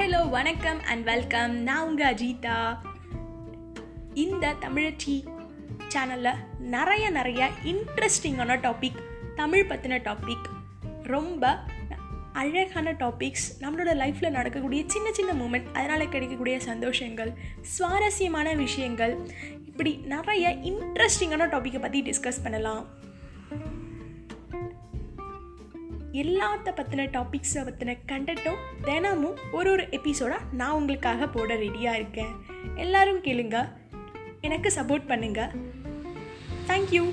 Hello வணக்கம் and welcome நான் உங்கள் அஜிதா. இந்த தமிழச்சி சேனலில் நிறைய நிறைய இன்ட்ரெஸ்டிங்கான டாபிக் தமிழ் பற்றின டாபிக் ரொம்ப அழகான டாபிக்ஸ் நம்மளோட லைஃப்பில் நடக்கக்கூடிய சின்ன சின்ன மூமெண்ட் அதனால் கிடைக்கக்கூடிய சந்தோஷங்கள் சுவாரஸ்யமான விஷயங்கள் இப்படி நிறைய இன்ட்ரெஸ்டிங்கான டாப்பிக்கை பற்றி டிஸ்கஸ் பண்ணலாம். எல்லாத்த பற்றின டாபிக்ஸை பற்றின கண்டட்டும் தினமும் ஒரு ஒரு எபிசோடாக நான் உங்களுக்காக போட ரெடியாக இருக்கேன். எல்லாரும் கேளுங்க. எனக்கு சப்போர்ட் பண்ணுங்கள் தேங்க்யூ